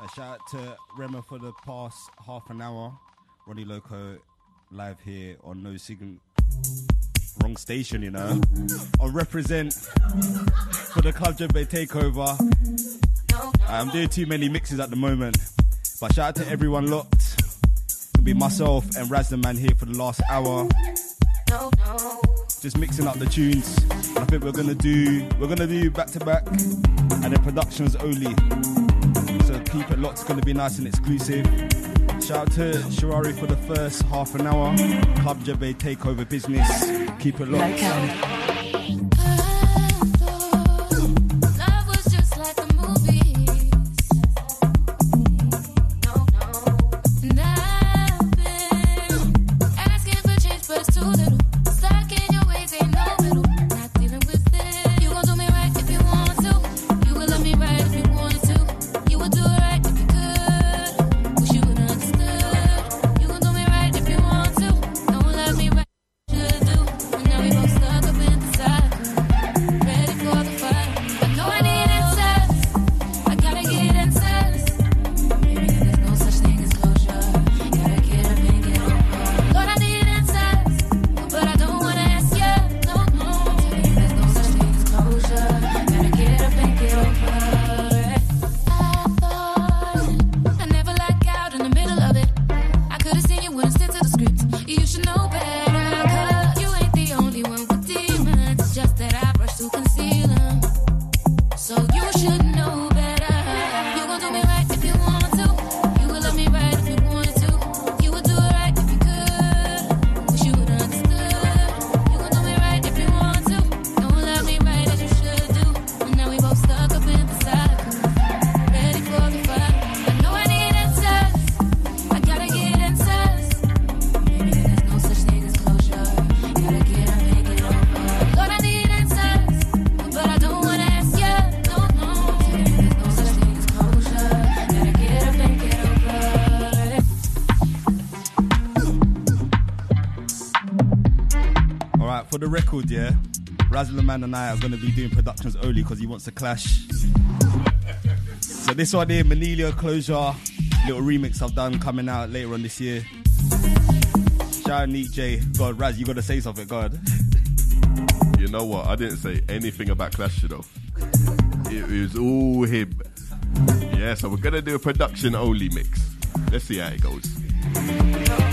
A shout out to Rema for the past half an hour. Ronnie Loko live here on No Signal. Wrong station, you know. I Reprezent for the Club Djembe takeover. I'm doing too many mixes at the moment. But shout out to everyone locked. It'll be myself and Razzler Man here for the last hour. Just mixing up the tunes. I think we're gonna do we're gonna do back to back and then productions only keep it locked, it's gonna be nice and exclusive. Shout out to Shirari for the first half an hour. Club Djembe takeover business. Keep it locked. Um, man and I are gonna be doing productions only because he wants to clash. So this one here, Manilio Closure, little remix I've done coming out later on this year. Shout out Neek J. God, Raz, you gotta say something, God. You know what? I didn't say anything about Clash, you know. It was all him. Yeah, so we're gonna do a production only mix. Let's see how it goes.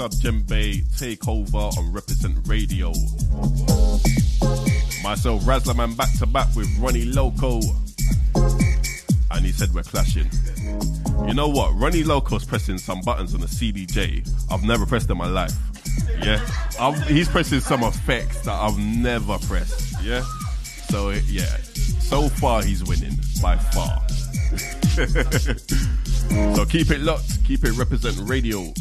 Club Djembe takeover on Reprezent Radio. Myself, Razzler Man, back to back with Ronnie Loko. And he said we're clashing. You know what? Ronnie Loko's pressing some buttons on the CDJ I've never pressed in my life. Yeah? I've, he's pressing some effects that I've never pressed. Yeah? So, yeah. So far, he's winning by far. So keep it locked, keep it Reprezent radio.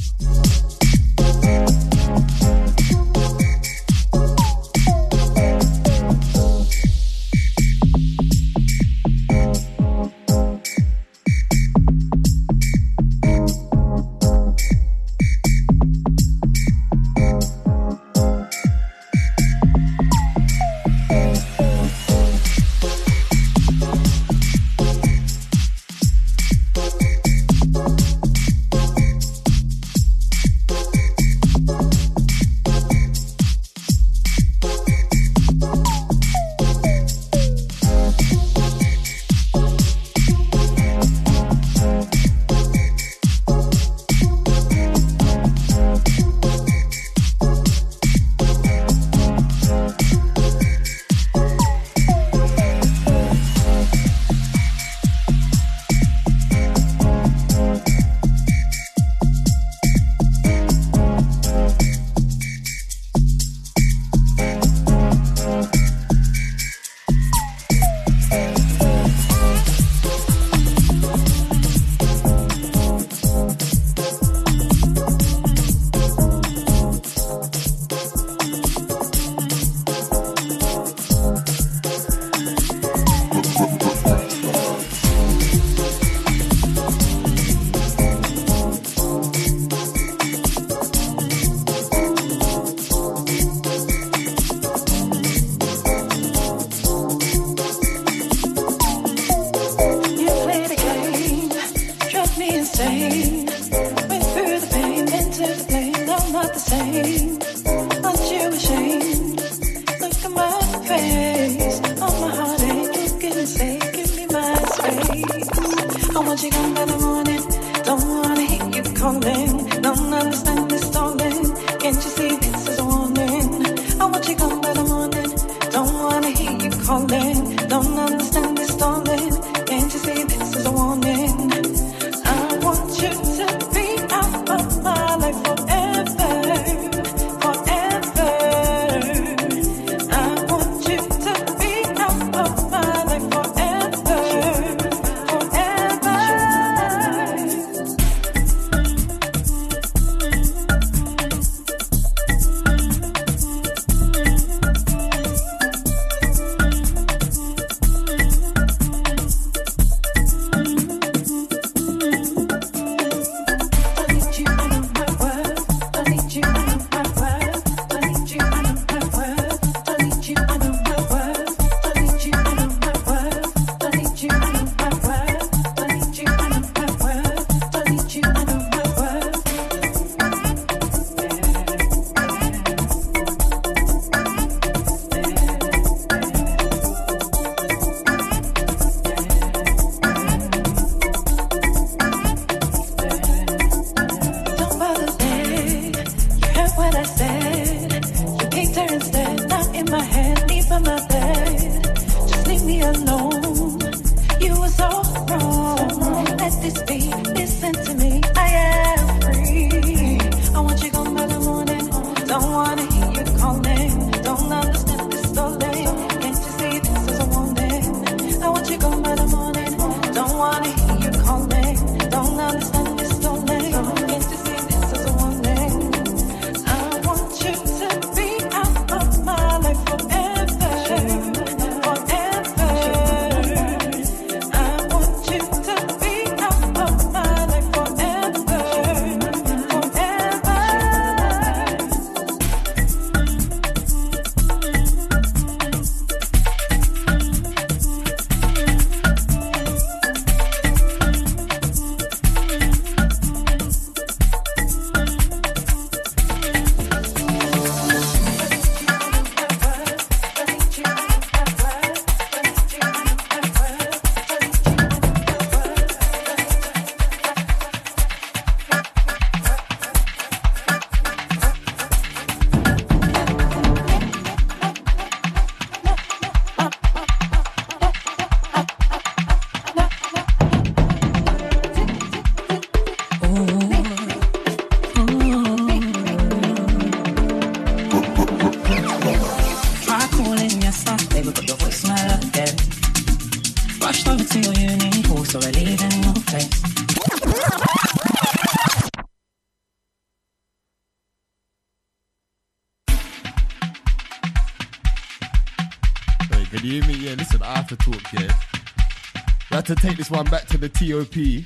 To take this one back to the TOP.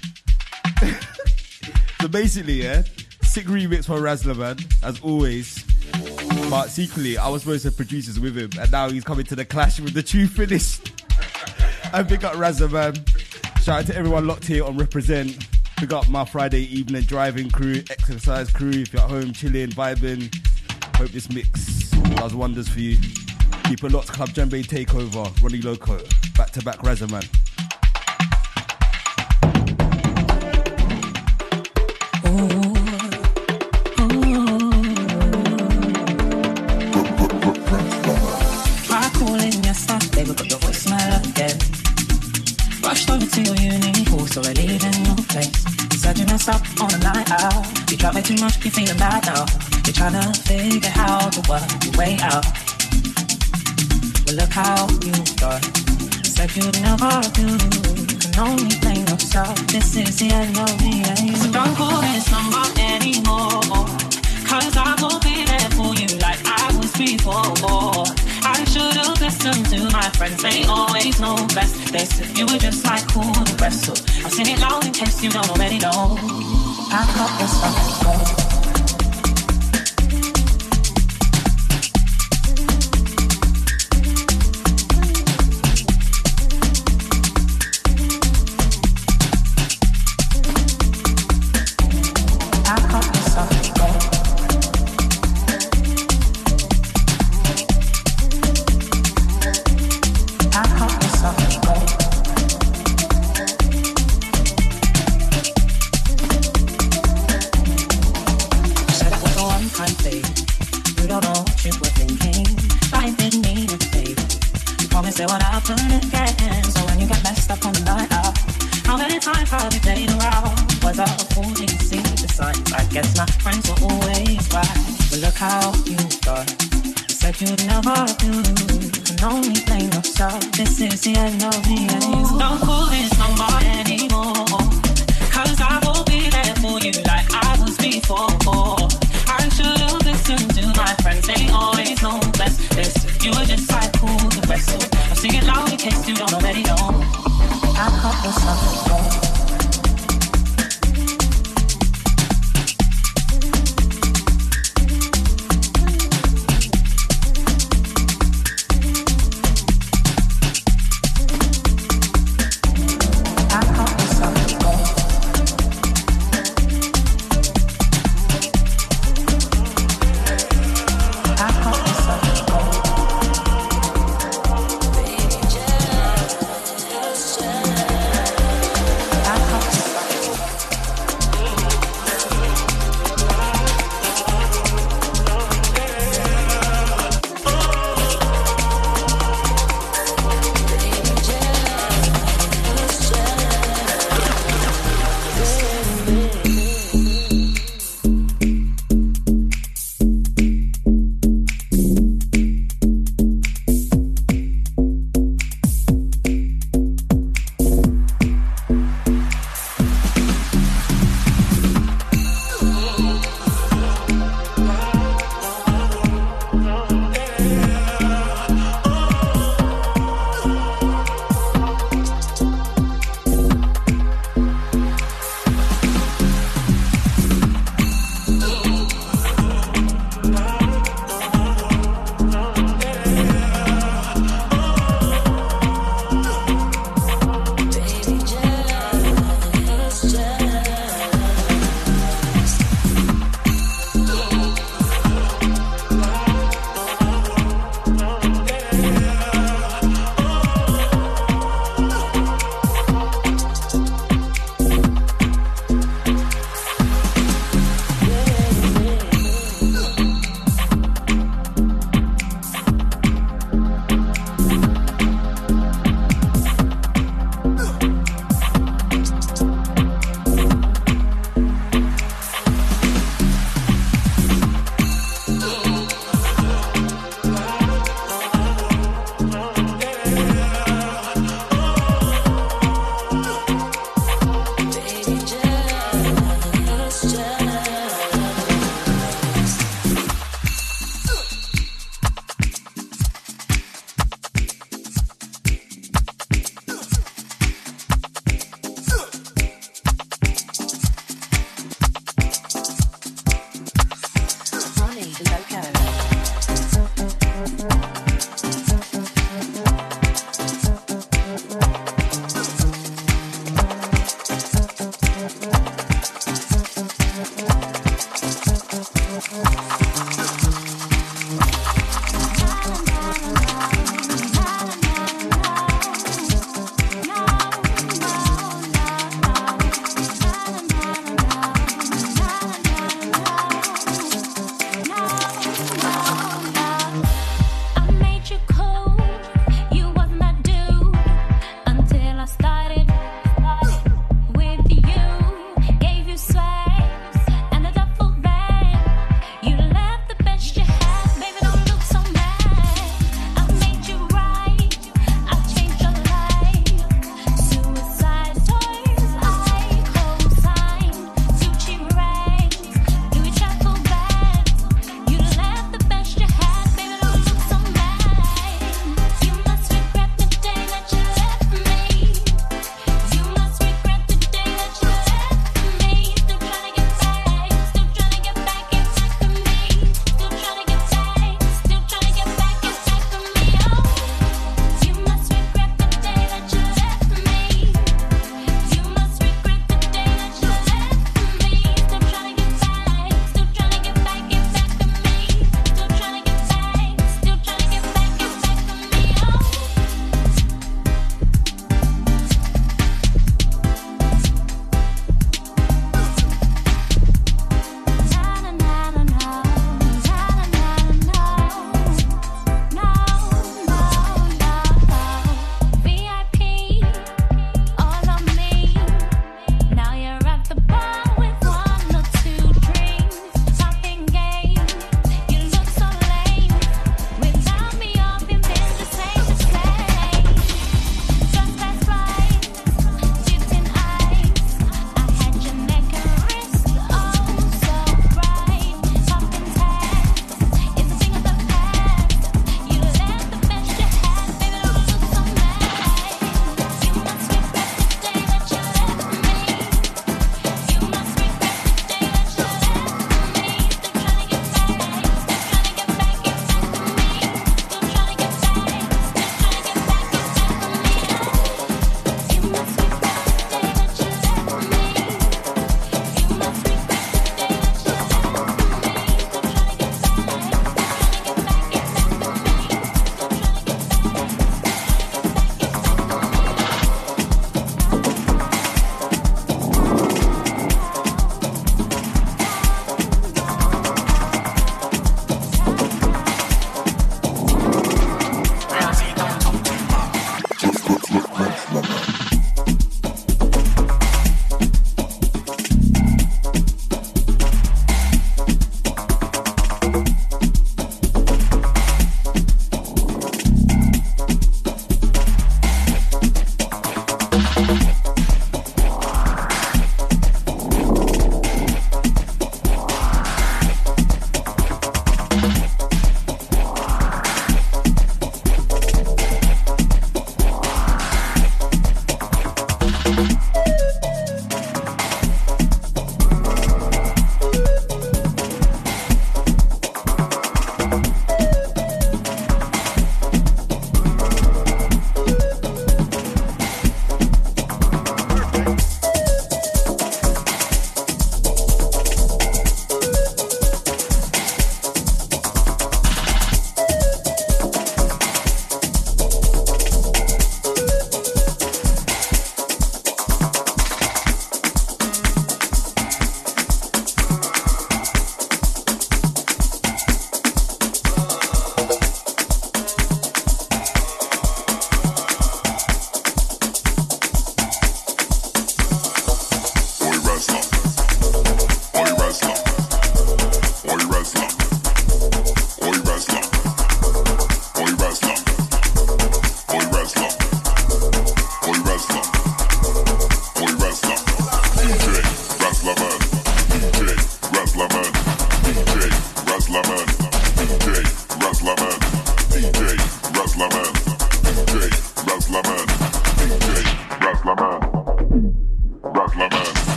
so basically, yeah, sick remix for Razzler Man, as always. But secretly, I was supposed to produce this with him, and now he's coming to the clash with the true finish. I pick up Razzler Man. Shout out to everyone locked here on Reprezent. Pick up my Friday evening driving crew, exercise crew. If you're at home chilling, vibing, hope this mix does wonders for you. Keep it locked, Club Djembe Takeover, Ronnie Loko, back to back Razza, way out. Well, look how you've done. Said you'd never do. You can only blame yourself. This is the end of the end. So don't call this number anymore. Cause I will be there for you like I was before. I should have listened to my friends, they always know best. They said you were just like cool the rest. So I'll sing it loud in case you don't already know. Pack up your stuff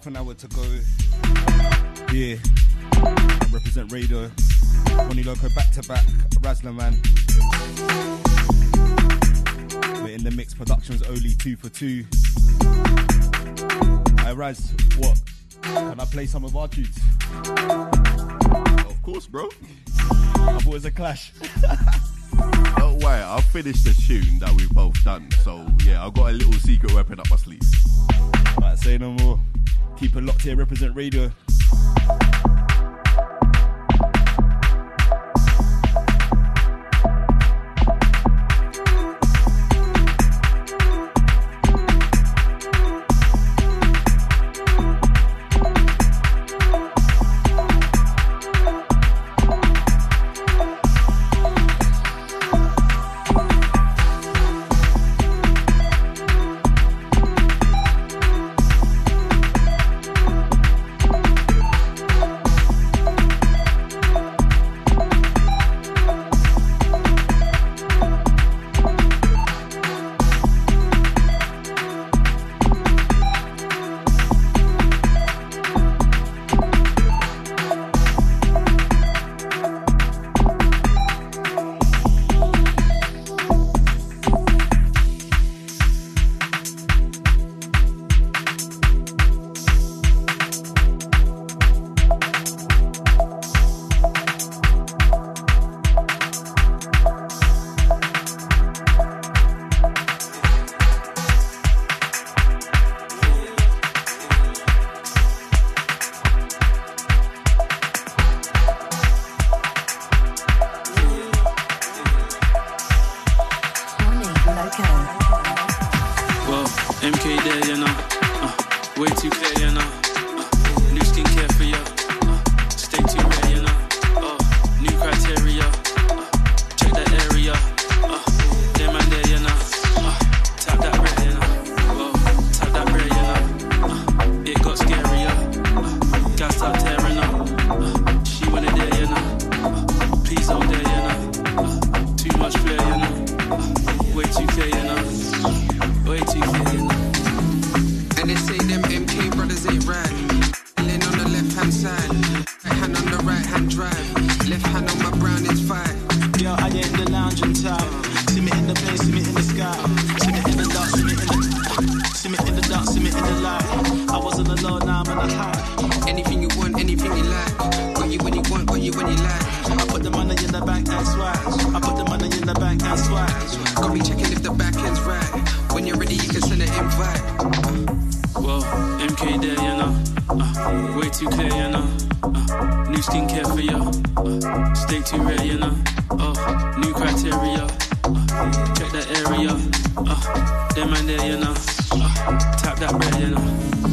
half an hour to go. Here, I Reprezent Radio. Ronnie Loko back to back, Razzler Man. We're in the mix. Productions only two for two. Hey Raz, what? Can I play some of our tunes? Of course, bro. I thought it was a clash. Don't worry, I'll finish the tune that we've both done. So yeah, I've got a little secret weapon up my sleeve. Right, say no more. Keep it locked here, Reprezent radio. Rare. Oh, new criteria. Uh, check that area. Uh, them and there, you know. Uh, tap that bread, you know.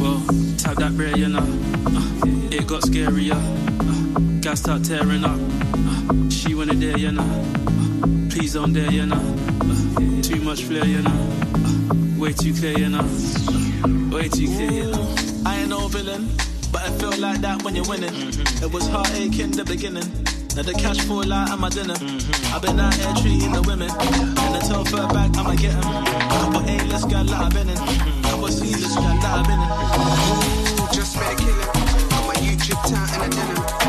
Well, tap that bread, you know. Uh, it got scarier. Uh, gas start tearing up. Uh, she wanted there, you know. Uh, please don't dare, you know. Uh, too much flair, you know. Uh, way too clear, you know. Uh, way too clear, you know. I ain't no villain, but I feel like that when you're winning. It was heartache in the beginning. Now the cash fall out of my dinner. I've been out here treating the women. And the tell fur back, I'ma get 'em. Couple A-list gal that I've been in. Couple C-list gal that I've been in. Ooh, just made a killing. On my YouTube town and a denim.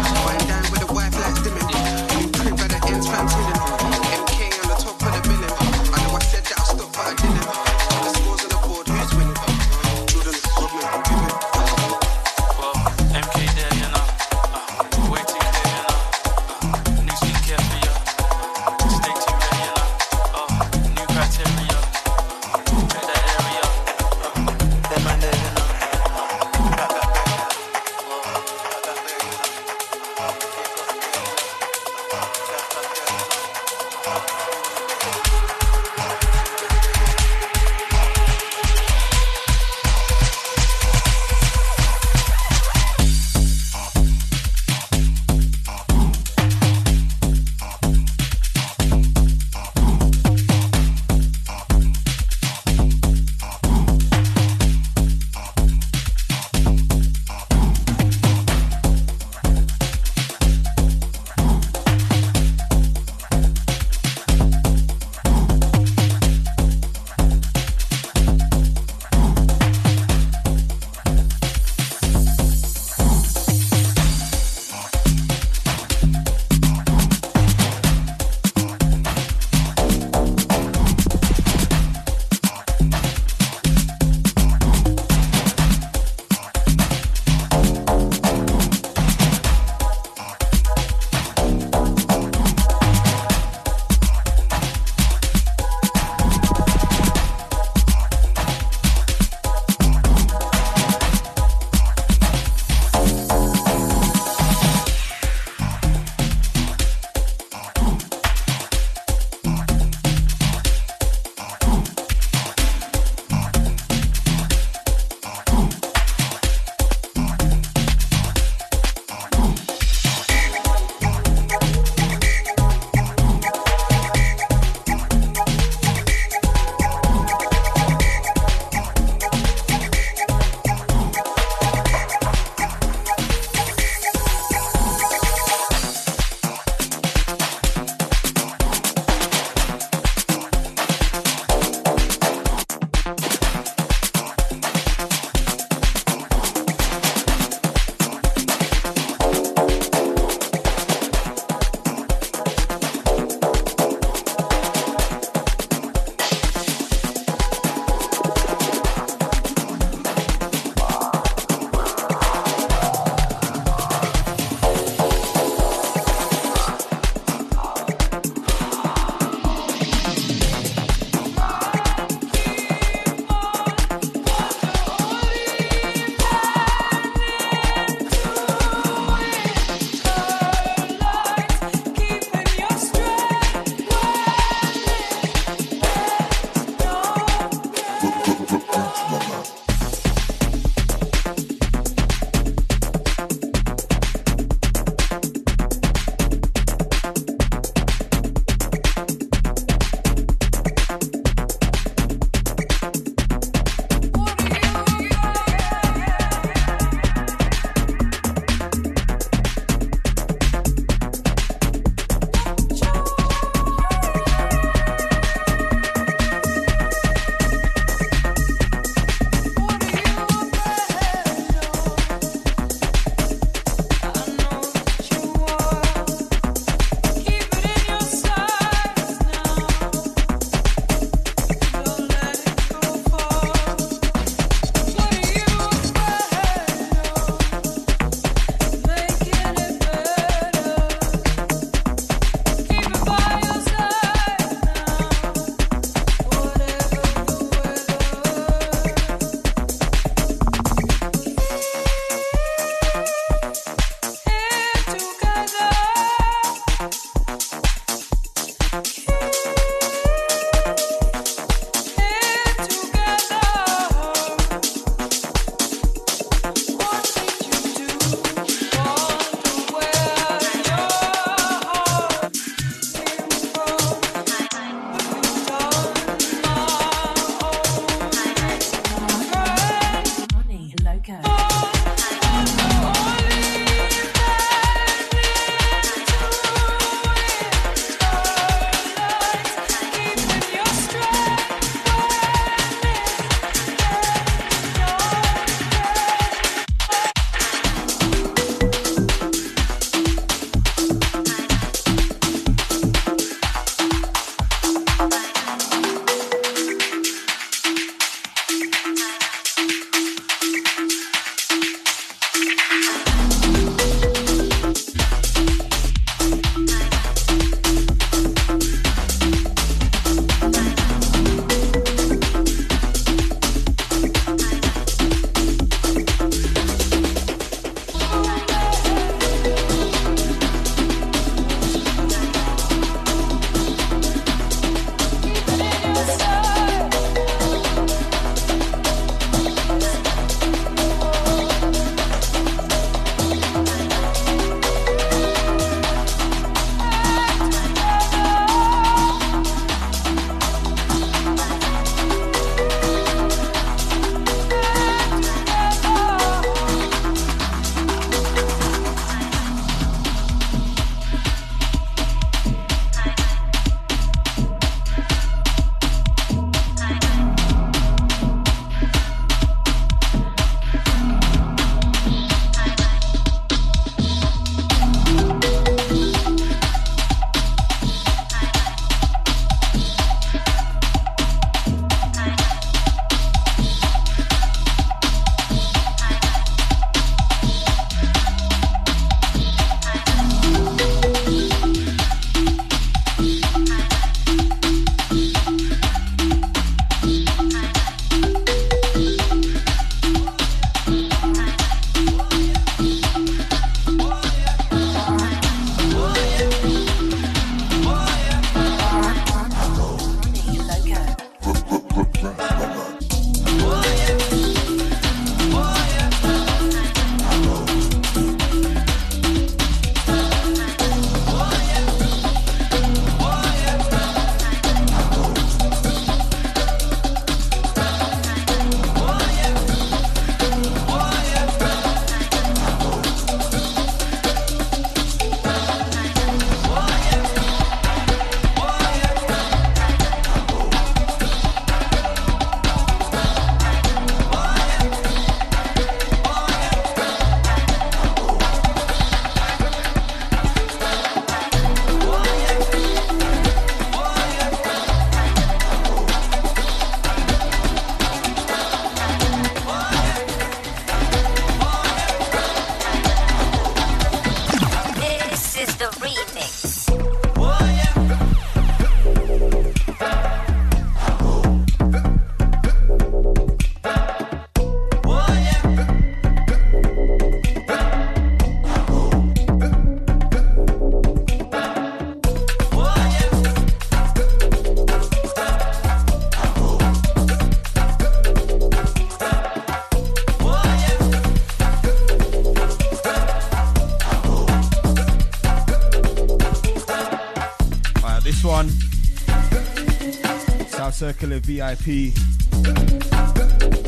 VIP.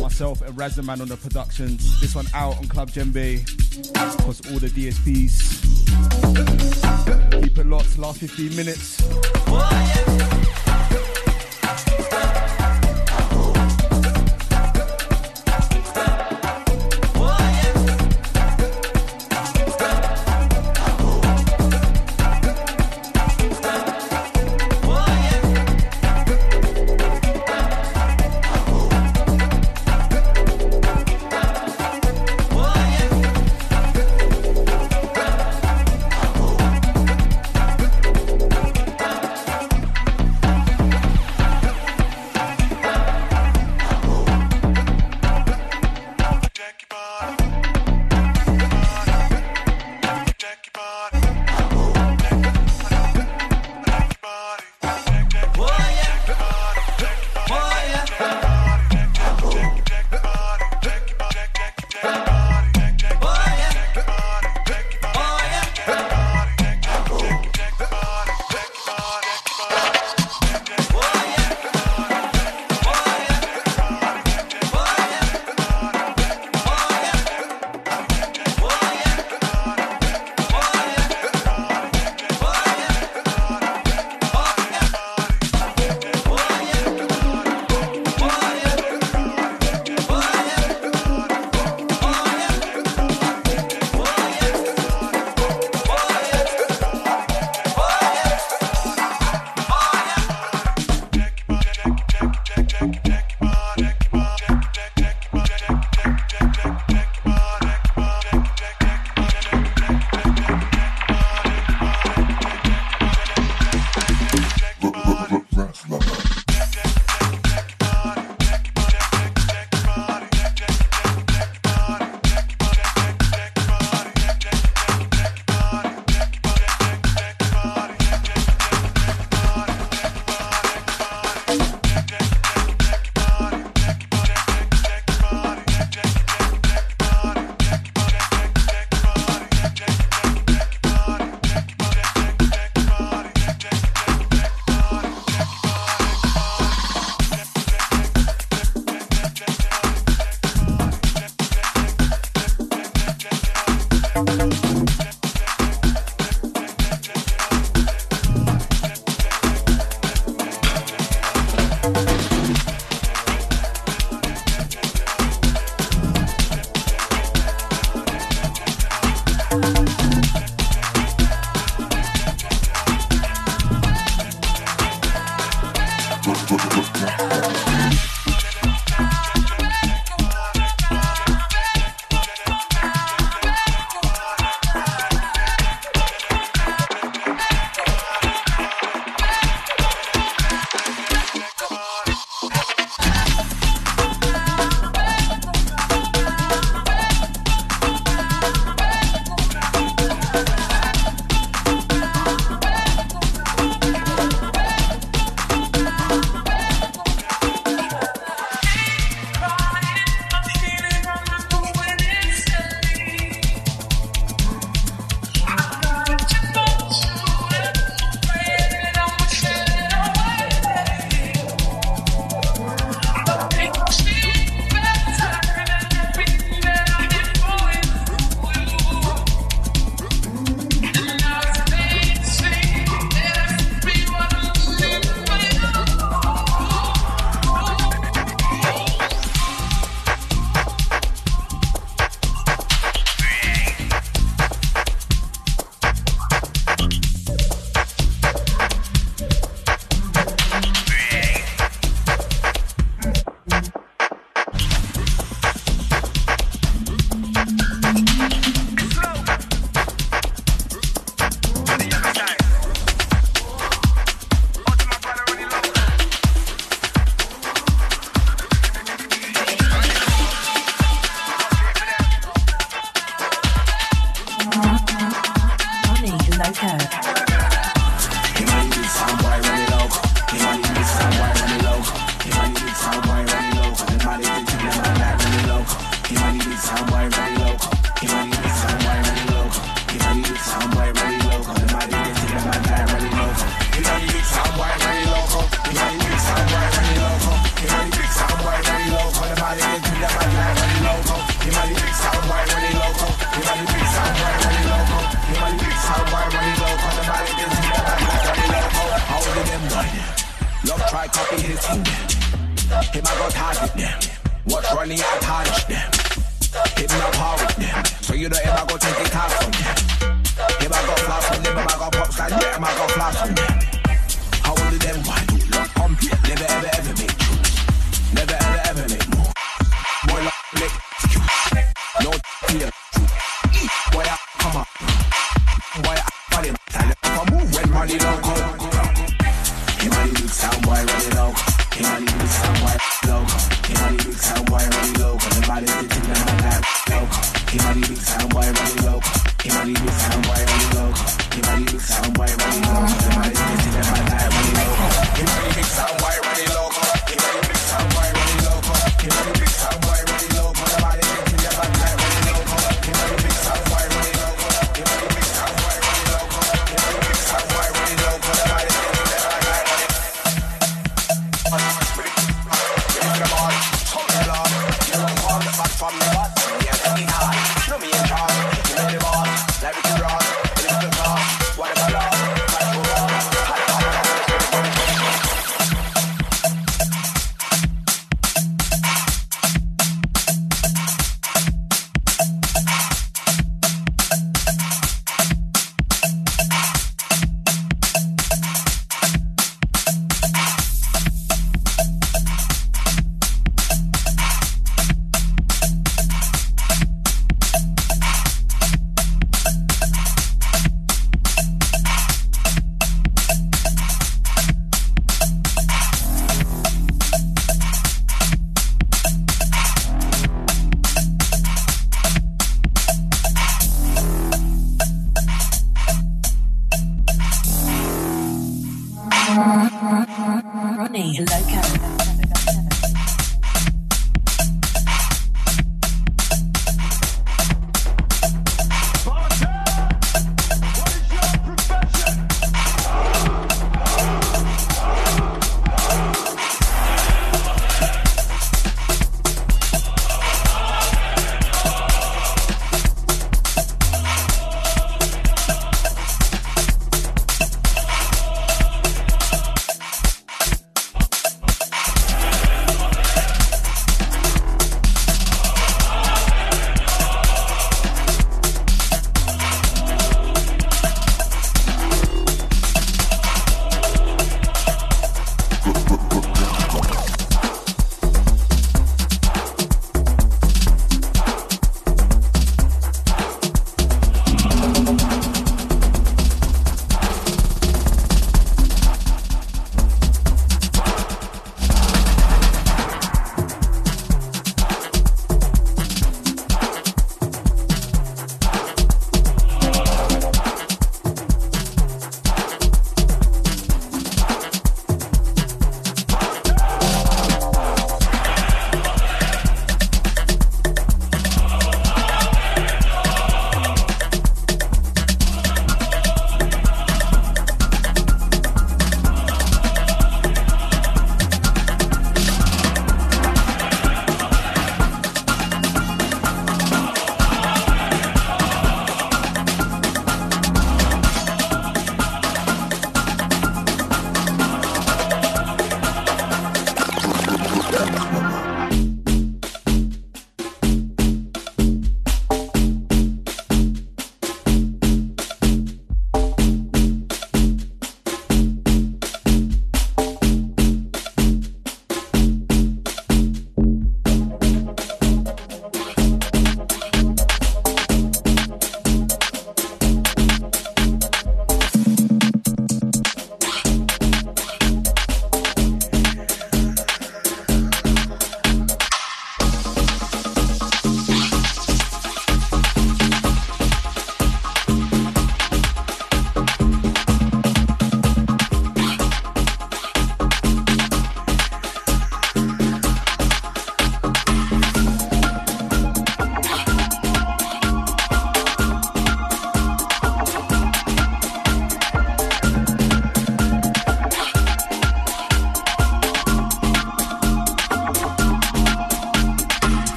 Myself and Razzler Man on the productions. This one out on Club Djembe. Across all the DSPs. Keep it locked, last 15 minutes.